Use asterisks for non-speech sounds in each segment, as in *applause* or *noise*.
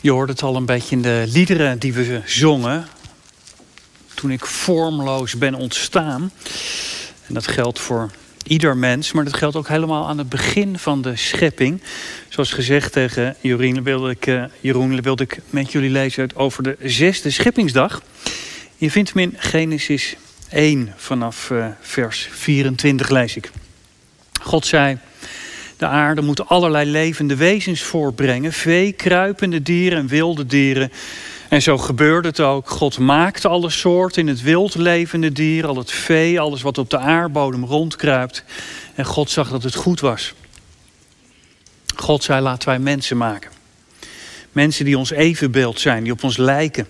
Je hoort het al een beetje in de liederen die we zongen. Toen ik vormloos ben ontstaan. En dat geldt voor ieder mens, maar dat geldt ook helemaal aan het begin van de schepping. Zoals gezegd tegen Jeroen wilde ik, uh, Jeroen, wilde ik met jullie lezen over de zesde scheppingsdag. Je vindt hem in Genesis 1 vanaf uh, vers 24 lees ik. God zei, de aarde moet allerlei levende wezens voortbrengen. Vee, kruipende dieren en wilde dieren. En zo gebeurde het ook. God maakte alle soorten in het wild levende dieren, al het vee, alles wat op de aardbodem rondkruipt. En God zag dat het goed was. God zei: laten wij mensen maken. Mensen die ons evenbeeld zijn, die op ons lijken.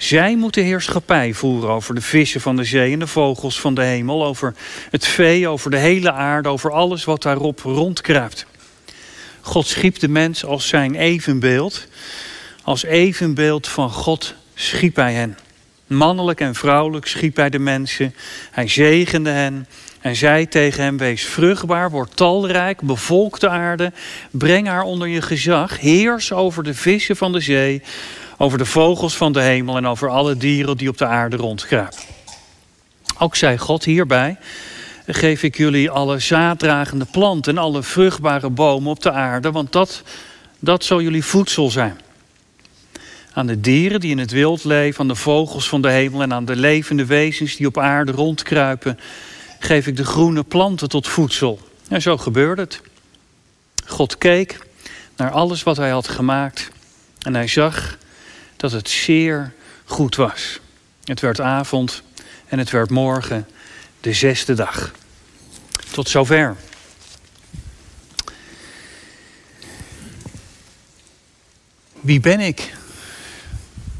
Zij moeten heerschappij voeren over de vissen van de zee en de vogels van de hemel, over het vee, over de hele aarde, over alles wat daarop rondkruipt. God schiep de mens als zijn evenbeeld. Als evenbeeld van God schiep hij hen. Mannelijk en vrouwelijk schiep hij de mensen. Hij zegende hen en zei tegen hem: Wees vruchtbaar, word talrijk, bevolk de aarde, breng haar onder je gezag, heers over de vissen van de zee, over de vogels van de hemel en over alle dieren die op de aarde rondkruipen. Ook zei God hierbij: Geef ik jullie alle zaaddragende planten en alle vruchtbare bomen op de aarde, want dat, dat zal jullie voedsel zijn aan de dieren die in het wild leven, aan de vogels van de hemel en aan de levende wezens die op aarde rondkruipen, geef ik de groene planten tot voedsel. En zo gebeurde het. God keek naar alles wat hij had gemaakt en hij zag dat het zeer goed was. Het werd avond en het werd morgen de zesde dag. Tot zover. Wie ben ik?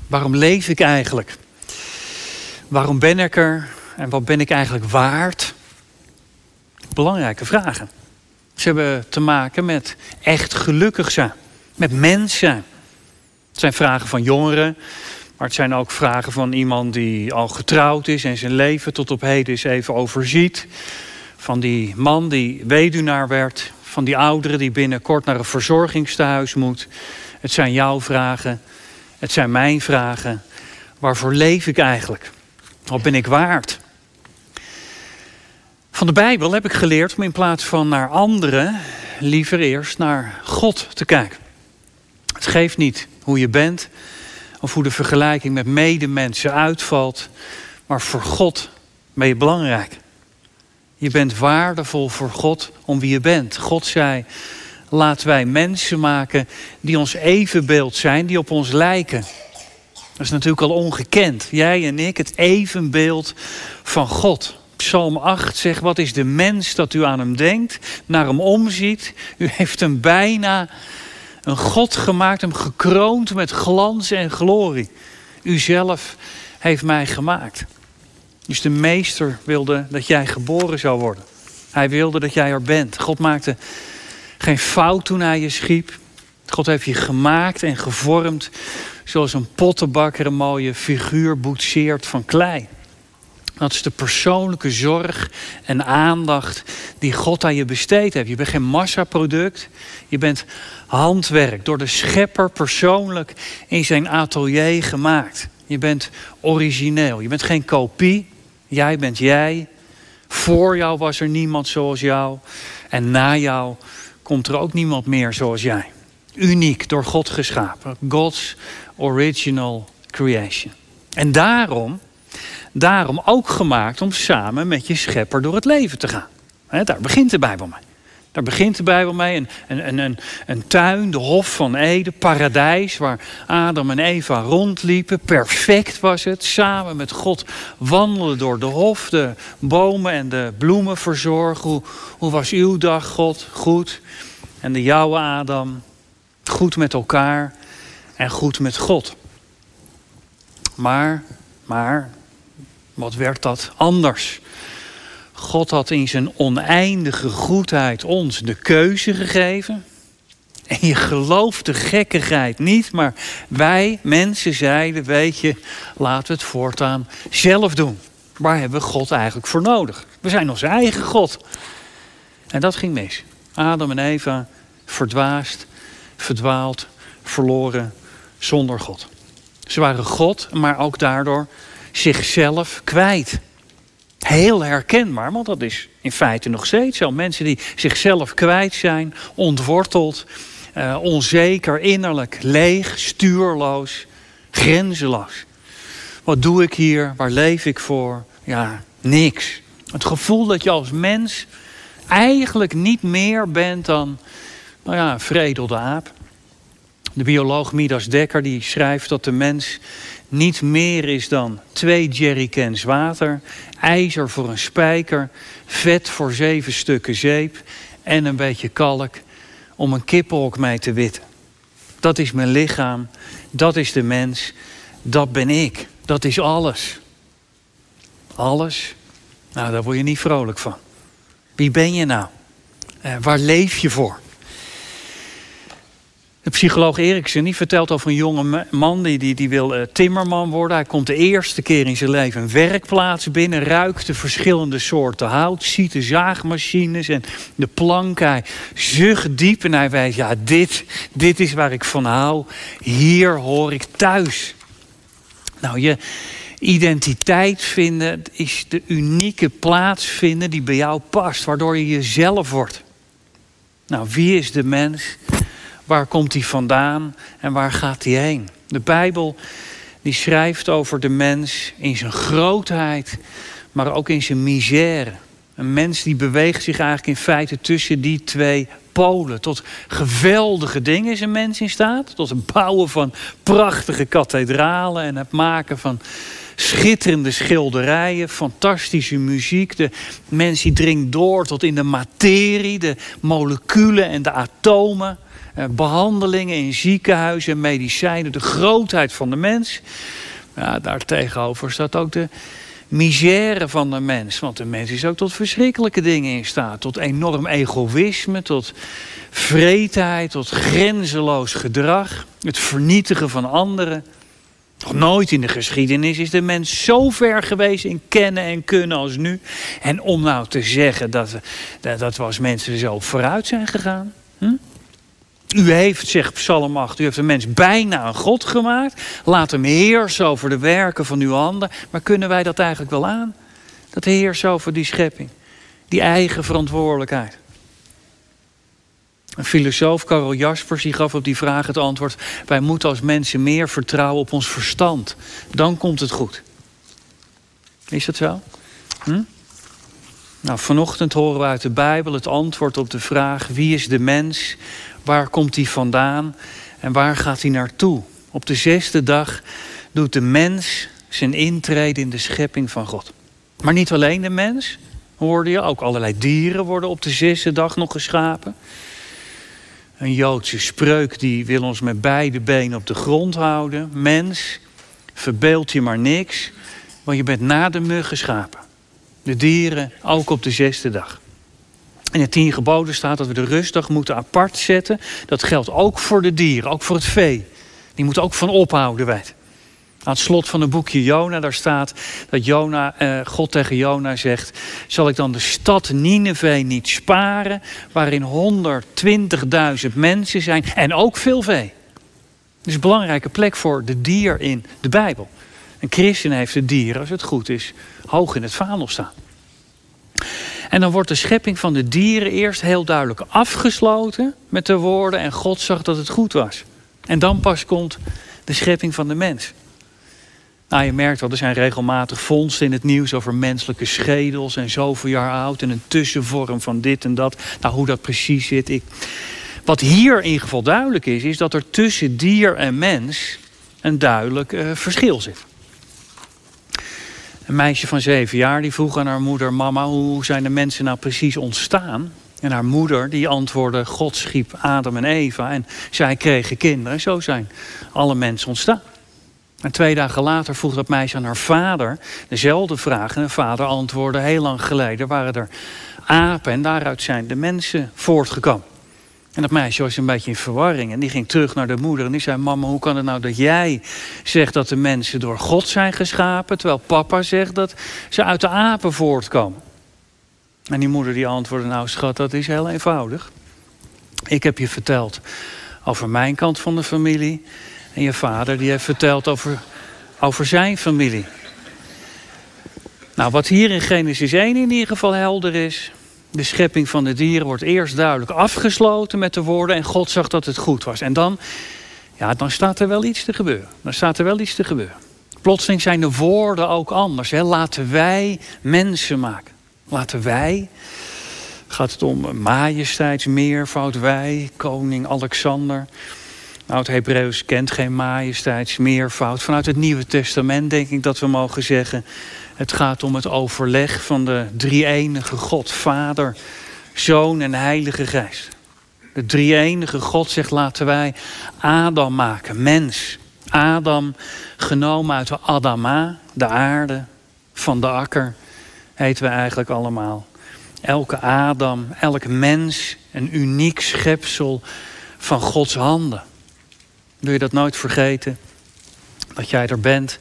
Waarom leef ik eigenlijk? Waarom ben ik er? En wat ben ik eigenlijk waard? Belangrijke vragen. Ze hebben te maken met echt gelukkig zijn. Met mens zijn. Het zijn vragen van jongeren. Maar het zijn ook vragen van iemand die al getrouwd is en zijn leven tot op heden is even overziet. Van die man die weduwnaar werd. Van die ouderen die binnenkort naar een verzorgingstehuis moet. Het zijn jouw vragen. Het zijn mijn vragen. Waarvoor leef ik eigenlijk? Wat ben ik waard? Van de Bijbel heb ik geleerd om in plaats van naar anderen liever eerst naar God te kijken. Het geeft niet hoe je bent of hoe de vergelijking met medemensen uitvalt, maar voor God ben je belangrijk. Je bent waardevol voor God om wie je bent. God zei: laten wij mensen maken die ons evenbeeld zijn, die op ons lijken. Dat is natuurlijk al ongekend. Jij en ik, het evenbeeld van God. Psalm 8 zegt, wat is de mens dat u aan hem denkt, naar hem omziet. U heeft hem bijna een God gemaakt, hem gekroond met glans en glorie. U zelf heeft mij gemaakt. Dus de meester wilde dat jij geboren zou worden. Hij wilde dat jij er bent. God maakte geen fout toen hij je schiep. God heeft je gemaakt en gevormd zoals een pottenbakker een mooie figuur boetseert van klei. Dat is de persoonlijke zorg en aandacht die God aan je besteed heeft. Je bent geen massaproduct. Je bent handwerk door de schepper persoonlijk in zijn atelier gemaakt. Je bent origineel. Je bent geen kopie. Jij bent jij. Voor jou was er niemand zoals jou. En na jou komt er ook niemand meer zoals jij. Uniek, door God geschapen. God's original creation. En daarom, daarom ook gemaakt om samen met je schepper door het leven te gaan. daar begint de Bijbel mee. Daar begint de Bijbel mee. Een, een, een, een tuin, de Hof van Eden, paradijs, waar Adam en Eva rondliepen. Perfect was het. Samen met God wandelen door de Hof, de bomen en de bloemen verzorgen. Hoe, was uw dag, God? Goed. En de jouwe Adam, goed met elkaar en goed met God. Maar, maar, wat werd dat anders? God had in zijn oneindige goedheid ons de keuze gegeven. En je gelooft de gekkigheid niet, maar wij mensen zeiden, weet je, laten we het voortaan zelf doen. Waar hebben we God eigenlijk voor nodig? We zijn onze eigen God. En dat ging mis. Adam en Eva verdwaasd, verdwaald, verloren zonder God. Ze waren God, maar ook daardoor zichzelf kwijt. Heel herkenbaar, want dat is in feite nog steeds zo. Mensen die zichzelf kwijt zijn, ontworteld, uh, onzeker, innerlijk, leeg, stuurloos, grenzeloos. Wat doe ik hier? Waar leef ik voor? Ja, niks. Het gevoel dat je als mens eigenlijk niet meer bent dan nou ja, een vredelde aap. De bioloog Midas Dekker die schrijft dat de mens niet meer is dan twee jerrycans water, ijzer voor een spijker, vet voor zeven stukken zeep en een beetje kalk om een kippenhok mee te witten. Dat is mijn lichaam, dat is de mens, dat ben ik, dat is alles. Alles? Nou, daar word je niet vrolijk van. Wie ben je nou? Uh, waar leef je voor? De psycholoog Eriksen die vertelt over een jonge man die, die, wil uh, timmerman worden. Hij komt de eerste keer in zijn leven een werkplaats binnen, ruikt de verschillende soorten hout, ziet de zaagmachines en de plank. Hij zucht diep en hij weet, ja, dit, dit is waar ik van hou. Hier hoor ik thuis. Nou, je identiteit vinden is de unieke plaats vinden die bij jou past, waardoor je jezelf wordt. Nou, wie is de mens? Waar komt hij vandaan en waar gaat hij heen? De Bijbel die schrijft over de mens in zijn grootheid, maar ook in zijn misère. Een mens die beweegt zich eigenlijk in feite tussen die twee polen. Tot geweldige dingen is een mens in staat. Tot het bouwen van prachtige kathedralen en het maken van schitterende schilderijen, fantastische muziek. De mens die dringt door tot in de materie, de moleculen en de atomen. Eh, behandelingen in ziekenhuizen en medicijnen, de grootheid van de mens. Ja, daartegenover staat ook de misère van de mens. Want de mens is ook tot verschrikkelijke dingen in staat. Tot enorm egoïsme, tot vreedheid, tot grenzeloos gedrag. Het vernietigen van anderen. Nog nooit in de geschiedenis is de mens zo ver geweest in kennen en kunnen als nu. En om nou te zeggen dat, dat, dat we als mensen zo vooruit zijn gegaan. U heeft, zegt Psalm 8, u heeft een mens bijna een God gemaakt. Laat hem heersen over de werken van uw handen. Maar kunnen wij dat eigenlijk wel aan? Dat heersen over die schepping. Die eigen verantwoordelijkheid. Een filosoof, Karel Jaspers, die gaf op die vraag het antwoord... wij moeten als mensen meer vertrouwen op ons verstand. Dan komt het goed. Is dat zo? Hm? Nou, vanochtend horen we uit de Bijbel het antwoord op de vraag... wie is de mens? Waar komt hij vandaan? En waar gaat hij naartoe? Op de zesde dag doet de mens zijn intrede in de schepping van God. Maar niet alleen de mens, hoorde je. Ook allerlei dieren worden op de zesde dag nog geschapen. Een Joodse spreuk die wil ons met beide benen op de grond houden. Mens, verbeeld je maar niks, want je bent na de mug geschapen. De dieren ook op de zesde dag. In de tien geboden staat dat we de rustdag moeten apart zetten. Dat geldt ook voor de dieren, ook voor het vee. Die moeten ook van ophouden, weet. Aan het slot van het boekje Jona, daar staat dat Jona, eh, God tegen Jona zegt... zal ik dan de stad Nineveh niet sparen... waarin 120.000 mensen zijn en ook veel vee. Dat is een belangrijke plek voor de dier in de Bijbel. Een christen heeft de dier, als het goed is, hoog in het vaandel staan. En dan wordt de schepping van de dieren eerst heel duidelijk afgesloten met de woorden en God zag dat het goed was. En dan pas komt de schepping van de mens. Nou, je merkt wel, er zijn regelmatig vondsten in het nieuws over menselijke schedels en zoveel jaar oud en een tussenvorm van dit en dat. Nou, hoe dat precies zit. Ik... Wat hier in ieder geval duidelijk is, is dat er tussen dier en mens een duidelijk uh, verschil zit. Een meisje van zeven jaar die vroeg aan haar moeder: Mama, hoe zijn de mensen nou precies ontstaan? En haar moeder die antwoordde: God schiep Adam en Eva en zij kregen kinderen. En zo zijn alle mensen ontstaan. En twee dagen later vroeg dat meisje aan haar vader dezelfde vraag. En de vader antwoordde: Heel lang geleden waren er apen en daaruit zijn de mensen voortgekomen. En dat meisje was een beetje in verwarring. En die ging terug naar de moeder. En die zei: Mama, hoe kan het nou dat jij zegt dat de mensen door God zijn geschapen. terwijl papa zegt dat ze uit de apen voortkomen? En die moeder die antwoordde: Nou, schat, dat is heel eenvoudig. Ik heb je verteld over mijn kant van de familie. En je vader die heeft verteld over, over zijn familie. Nou, wat hier in Genesis 1 in ieder geval helder is. De schepping van de dieren wordt eerst duidelijk afgesloten met de woorden. En God zag dat het goed was. En dan, ja, dan staat er wel iets te gebeuren. Dan staat er wel iets te gebeuren. Plotseling zijn de woorden ook anders. Hè? Laten wij mensen maken. Laten wij. Gaat het om majesteitsmeervoud wij, koning Alexander. Nou, het Hebreeuws kent geen majesteitsmeervoud. Vanuit het Nieuwe Testament denk ik dat we mogen zeggen... het gaat om het overleg van de drie-enige God, Vader, Zoon en Heilige Geest. De drie-enige God zegt laten wij Adam maken, mens. Adam genomen uit de Adama, de aarde, van de akker, heten we eigenlijk allemaal. Elke Adam, elk mens, een uniek schepsel van Gods handen. Wil je dat nooit vergeten? Dat jij er bent,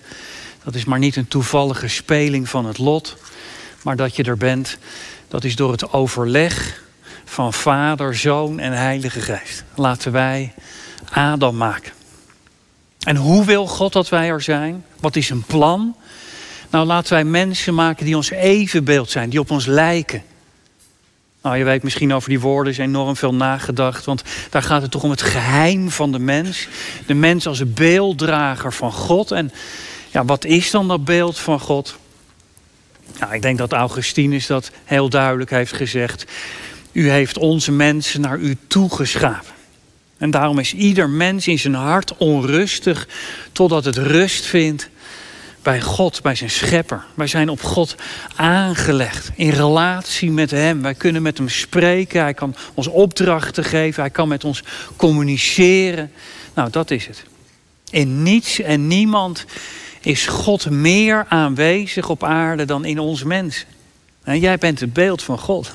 dat is maar niet een toevallige speling van het lot, maar dat je er bent, dat is door het overleg van Vader, Zoon en Heilige Geest. Laten wij Adam maken. En hoe wil God dat wij er zijn? Wat is een plan? Nou, laten wij mensen maken die ons evenbeeld zijn, die op ons lijken. Nou, je weet misschien over die woorden is enorm veel nagedacht, want daar gaat het toch om het geheim van de mens. De mens als een beelddrager van God. En ja, wat is dan dat beeld van God? Nou, ik denk dat Augustinus dat heel duidelijk heeft gezegd. U heeft onze mensen naar u toegeschapen. En daarom is ieder mens in zijn hart onrustig totdat het rust vindt bij God, bij zijn schepper. Wij zijn op God aangelegd, in relatie met Hem. Wij kunnen met Hem spreken, Hij kan ons opdrachten geven, Hij kan met ons communiceren. Nou, dat is het. In niets en niemand is God meer aanwezig op aarde dan in ons mensen. En jij bent het beeld van God.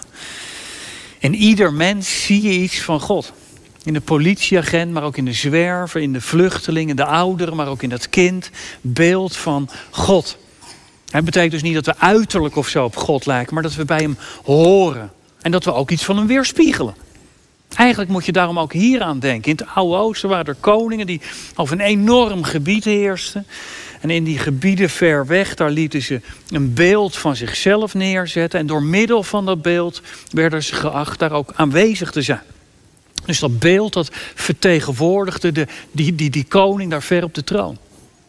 In ieder mens zie je iets van God. In de politieagent, maar ook in de zwerver, in de vluchtelingen, de ouderen, maar ook in dat kind. Beeld van God. Het betekent dus niet dat we uiterlijk of zo op God lijken, maar dat we bij Hem horen. En dat we ook iets van Hem weerspiegelen. Eigenlijk moet je daarom ook hier aan denken. In het Oude Oosten waren er koningen die over een enorm gebied heersten. En in die gebieden ver weg, daar lieten ze een beeld van zichzelf neerzetten. En door middel van dat beeld werden ze geacht daar ook aanwezig te zijn. Dus dat beeld dat vertegenwoordigde de, die, die, die koning daar ver op de troon.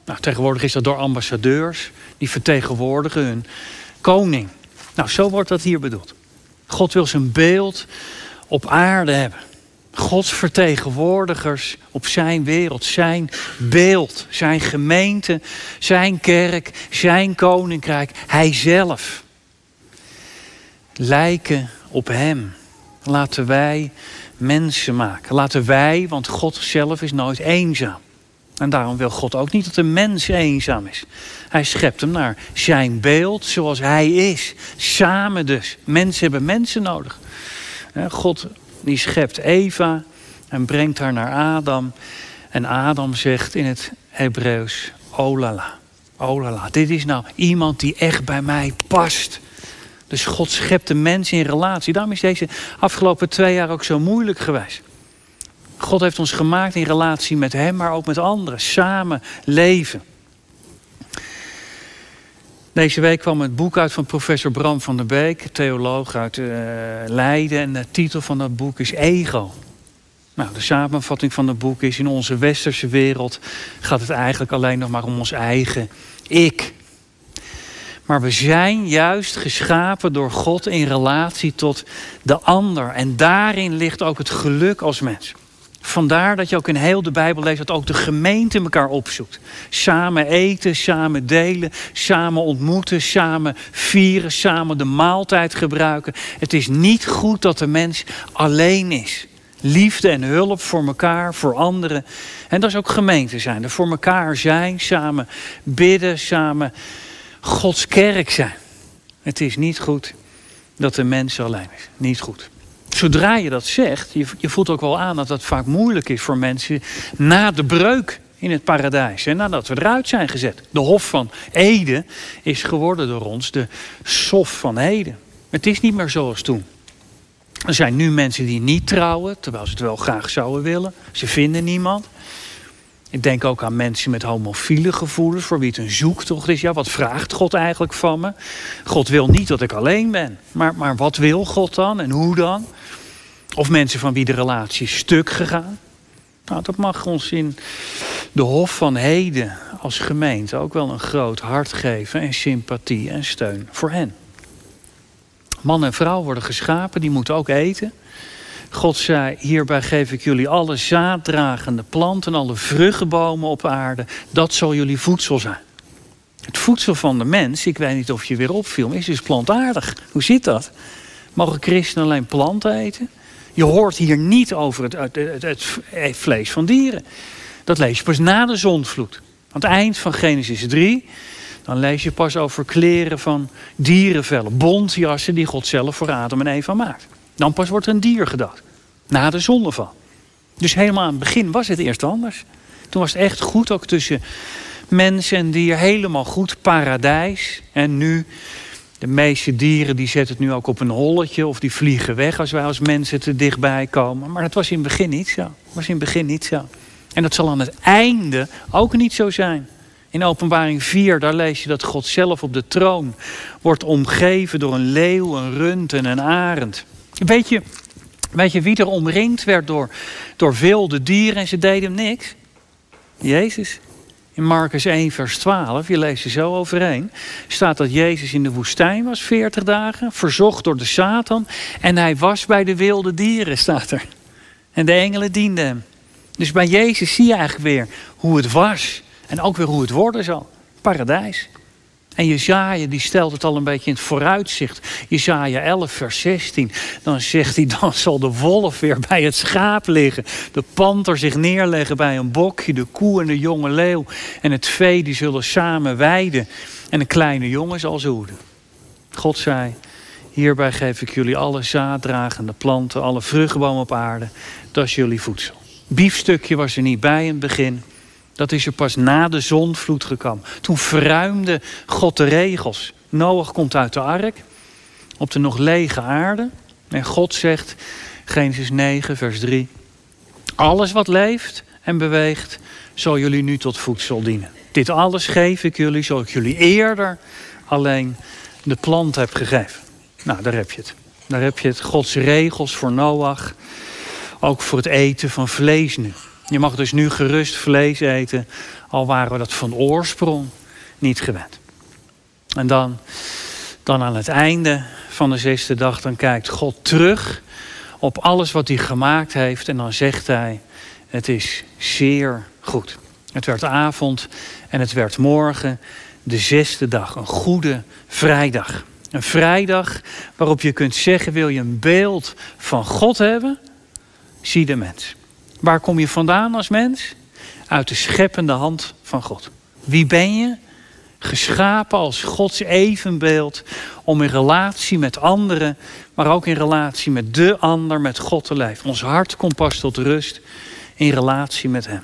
Nou, tegenwoordig is dat door ambassadeurs. Die vertegenwoordigen hun koning. Nou, zo wordt dat hier bedoeld. God wil zijn beeld op aarde hebben. Gods vertegenwoordigers op zijn wereld, zijn beeld, zijn gemeente, zijn kerk, zijn koninkrijk, hij zelf. Lijken op hem. Laten wij mensen maken. Laten wij, want God zelf is nooit eenzaam. En daarom wil God ook niet dat de mens eenzaam is. Hij schept hem naar zijn beeld zoals hij is. Samen dus. Mensen hebben mensen nodig. God die schept Eva en brengt haar naar Adam. En Adam zegt in het Hebreeuws, olala, olala. Dit is nou iemand die echt bij mij past. Dus God schept de mens in relatie. Daarom is deze afgelopen twee jaar ook zo moeilijk geweest. God heeft ons gemaakt in relatie met Hem, maar ook met anderen. Samen leven. Deze week kwam het boek uit van professor Bram van der Beek, theoloog uit uh, Leiden. En de titel van dat boek is Ego. Nou, de samenvatting van het boek is: in onze westerse wereld gaat het eigenlijk alleen nog maar om ons eigen ik. Maar we zijn juist geschapen door God in relatie tot de ander. En daarin ligt ook het geluk als mens. Vandaar dat je ook in heel de Bijbel leest dat ook de gemeente elkaar opzoekt. Samen eten, samen delen, samen ontmoeten, samen vieren, samen de maaltijd gebruiken. Het is niet goed dat de mens alleen is. Liefde en hulp voor elkaar, voor anderen. En dat is ook gemeente zijn. Er voor elkaar zijn, samen bidden, samen Gods kerk zijn. Het is niet goed dat de mens alleen is. Niet goed. Zodra je dat zegt, je, je voelt ook wel aan dat dat vaak moeilijk is voor mensen na de breuk in het paradijs. En nadat we eruit zijn gezet. De Hof van Ede is geworden door ons de Sof van Heden. Het is niet meer zoals toen. Er zijn nu mensen die niet trouwen, terwijl ze het wel graag zouden willen. Ze vinden niemand. Ik denk ook aan mensen met homofiele gevoelens, voor wie het een zoektocht is. Ja, wat vraagt God eigenlijk van me? God wil niet dat ik alleen ben. Maar, maar wat wil God dan en hoe dan? Of mensen van wie de relatie is stuk gegaan. Nou, dat mag ons in de Hof van Heden als gemeente ook wel een groot hart geven en sympathie en steun voor hen. Man en vrouw worden geschapen, die moeten ook eten. God zei, hierbij geef ik jullie alle zaaddragende planten, alle vruchtbomen op aarde. Dat zal jullie voedsel zijn. Het voedsel van de mens, ik weet niet of je weer opviel, is dus plantaardig. Hoe zit dat? Mogen christenen alleen planten eten? Je hoort hier niet over het, het, het, het, vlees van dieren. Dat lees je pas na de zondvloed. Aan het eind van Genesis 3, dan lees je pas over kleren van dierenvellen, bontjassen die God zelf voor Adam en Eva maakt. Dan pas wordt er een dier gedacht. Na de zondeval. Dus helemaal aan het begin was het eerst anders. Toen was het echt goed ook tussen mens en dier. Helemaal goed, paradijs. En nu, de meeste dieren die zetten het nu ook op een holletje... of die vliegen weg als wij als mensen te dichtbij komen. Maar dat was in het begin niet zo. Was in het begin niet zo. En dat zal aan het einde ook niet zo zijn. In Openbaring 4, daar lees je dat God zelf op de troon wordt omgeven door een leeuw, een rund en een arend. Weet je, weet je wie er omringd werd door, door wilde dieren en ze deden hem niks? Jezus. In Marcus 1, vers 12, je leest er zo overheen, staat dat Jezus in de woestijn was 40 dagen, verzocht door de Satan. En hij was bij de wilde dieren, staat er. En de engelen dienden hem. Dus bij Jezus zie je eigenlijk weer hoe het was. En ook weer hoe het worden zal. Paradijs. En Jezaja die stelt het al een beetje in het vooruitzicht. Jezaja 11 vers 16. Dan zegt hij, dan zal de wolf weer bij het schaap liggen. De panter zich neerleggen bij een bokje. De koe en de jonge leeuw. En het vee die zullen samen weiden. En een kleine jongen zal ze hoeden. God zei, hierbij geef ik jullie alle zaaddragende planten. Alle vruchtbomen op aarde. Dat is jullie voedsel. Biefstukje was er niet bij in het begin. Dat is er pas na de zonvloed gekomen. Toen verruimde God de regels. Noach komt uit de ark op de nog lege aarde. En God zegt, Genesis 9, vers 3. Alles wat leeft en beweegt, zal jullie nu tot voedsel dienen. Dit alles geef ik jullie, zoals ik jullie eerder alleen de plant heb gegeven. Nou, daar heb je het. Daar heb je het. Gods regels voor Noach. Ook voor het eten van vlees nu. Je mag dus nu gerust vlees eten, al waren we dat van oorsprong niet gewend. En dan, dan aan het einde van de zesde dag, dan kijkt God terug op alles wat hij gemaakt heeft. En dan zegt hij, het is zeer goed. Het werd avond en het werd morgen, de zesde dag. Een goede vrijdag. Een vrijdag waarop je kunt zeggen, wil je een beeld van God hebben? Zie de mens. Waar kom je vandaan als mens? Uit de scheppende hand van God. Wie ben je? Geschapen als Gods evenbeeld om in relatie met anderen, maar ook in relatie met de ander, met God te leven. Ons hart komt pas tot rust in relatie met Hem.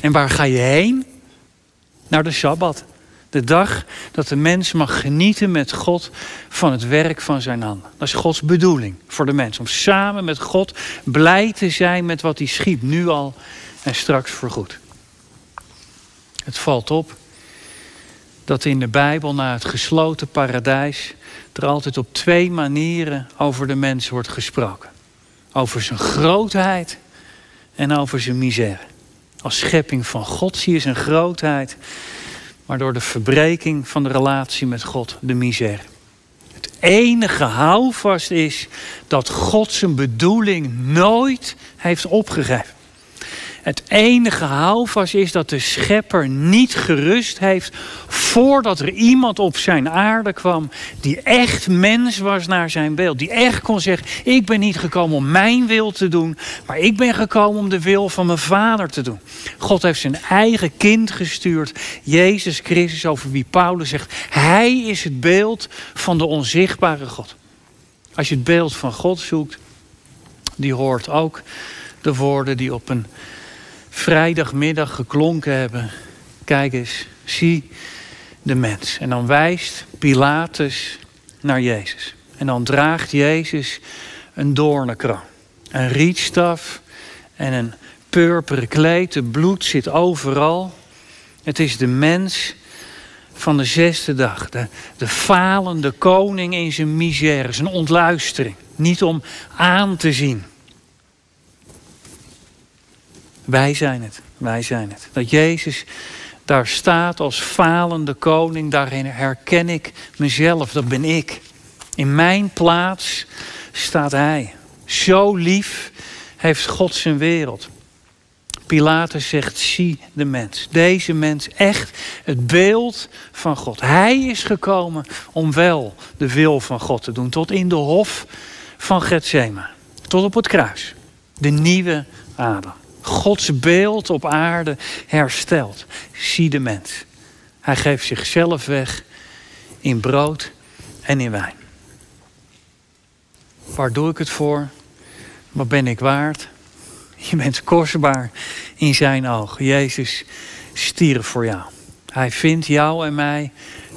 En waar ga je heen? Naar de Sabbat. De dag dat de mens mag genieten met God van het werk van zijn handen. Dat is Gods bedoeling voor de mens. Om samen met God blij te zijn met wat hij schiep. Nu al en straks voorgoed. Het valt op dat in de Bijbel na het gesloten paradijs er altijd op twee manieren over de mens wordt gesproken. Over zijn grootheid en over zijn misère. Als schepping van God zie je zijn grootheid maar door de verbreking van de relatie met God, de misère. Het enige houvast is dat God zijn bedoeling nooit heeft opgegeven. Het enige houvast is dat de schepper niet gerust heeft voordat er iemand op zijn aarde kwam die echt mens was naar zijn beeld. Die echt kon zeggen, ik ben niet gekomen om mijn wil te doen, maar ik ben gekomen om de wil van mijn vader te doen. God heeft zijn eigen kind gestuurd, Jezus Christus, over wie Paulus zegt, hij is het beeld van de onzichtbare God. Als je het beeld van God zoekt, die hoort ook de woorden die op een vrijdagmiddag geklonken hebben. Kijk eens, zie de mens. En dan wijst Pilatus naar Jezus. En dan draagt Jezus een doornenkroon, een rietstaf en een purperen kleed, het bloed zit overal. Het is de mens van de zesde dag. De, de falende koning in zijn misère, zijn ontluistering. Niet om aan te zien. Wij zijn het, wij zijn het. Dat Jezus daar staat als falende koning, daarin herken ik mezelf, dat ben ik. In mijn plaats staat Hij. Zo lief heeft God zijn wereld. Pilatus zegt, zie de mens. Deze mens, echt het beeld van God. Hij is gekomen om wel de wil van God te doen. Tot in de hof van Gethsemane. Tot op het kruis. De nieuwe Adam. Gods beeld op aarde herstelt. Zie de mens. Hij geeft zichzelf weg in brood en in wijn. Waar doe ik het voor? Wat ben ik waard? Je bent kostbaar in zijn ogen. Jezus stierf voor jou. Hij vindt jou en mij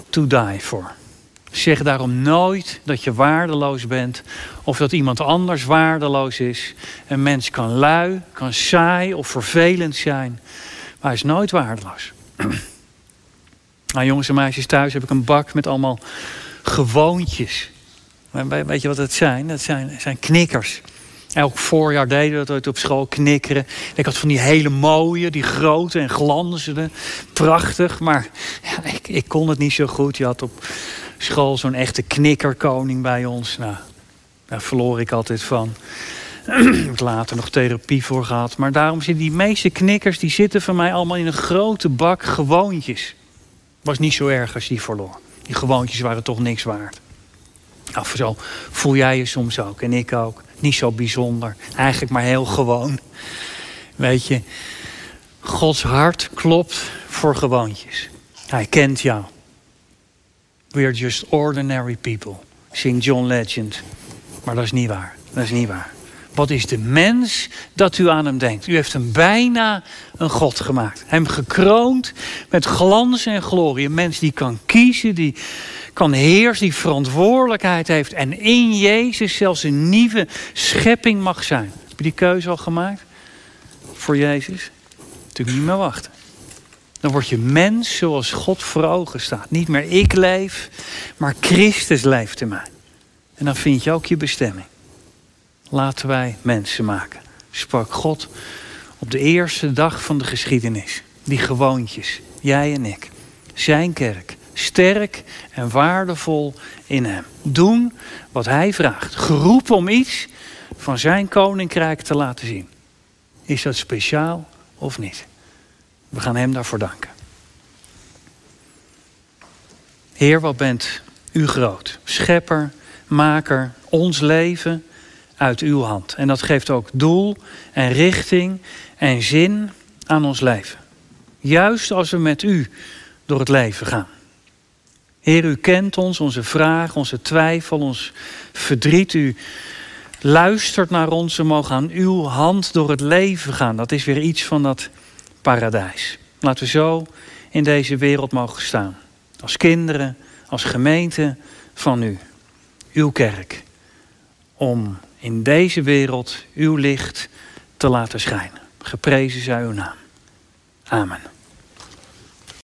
to die voor. Zeg daarom nooit dat je waardeloos bent of dat iemand anders waardeloos is. Een mens kan lui, kan saai of vervelend zijn, maar hij is nooit waardeloos. *clears throat* nou, jongens en meisjes, thuis heb ik een bak met allemaal gewoontjes. Weet je wat het zijn? Dat zijn, zijn knikkers. Elk voorjaar deden we dat op school knikkeren. Ik had van die hele mooie, die grote en glanzende. Prachtig, maar ja, ik, ik kon het niet zo goed. Je had op school zo'n echte knikkerkoning bij ons. Nou, daar verloor ik altijd van. *clears throat* ik heb later nog therapie voor gehad. Maar daarom zitten die meeste knikkers... die zitten van mij allemaal in een grote bak gewoontjes. Was niet zo erg als die verloor. Die gewoontjes waren toch niks waard. Af zo voel jij je soms ook. En ik ook. Niet zo bijzonder. Eigenlijk maar heel gewoon. Weet je, Gods hart klopt voor gewoontjes. Hij kent jou. We are just ordinary people. Zingt John Legend. Maar dat is niet waar. Dat is niet waar. Wat is de mens dat u aan hem denkt? U heeft hem bijna een God gemaakt. Hem gekroond met glans en glorie. Een mens die kan kiezen, die kan heersen, die verantwoordelijkheid heeft. En in Jezus zelfs een nieuwe schepping mag zijn. Heb je die keuze al gemaakt? Voor Jezus? Natuurlijk niet meer wachten. Dan word je mens zoals God voor ogen staat. Niet meer ik leef, maar Christus leeft in mij. En dan vind je ook je bestemming. Laten wij mensen maken, sprak God op de eerste dag van de geschiedenis. Die gewoontjes, jij en ik. Zijn kerk, sterk en waardevol in hem. Doen wat hij vraagt. Geroepen om iets van zijn koninkrijk te laten zien. Is dat speciaal of niet? We gaan hem daarvoor danken. Heer, wat bent u groot. Schepper, maker, ons leven uit uw hand. En dat geeft ook doel en richting en zin aan ons leven. Juist als we met u door het leven gaan. Heer, u kent ons, onze vraag, onze twijfel, ons verdriet. U luistert naar ons. We mogen aan uw hand door het leven gaan. Dat is weer iets van dat paradijs. Laten we zo in deze wereld mogen staan. Als kinderen, als gemeente van u. Uw kerk. Om in deze wereld uw licht te laten schijnen. Geprezen zij uw naam. Amen.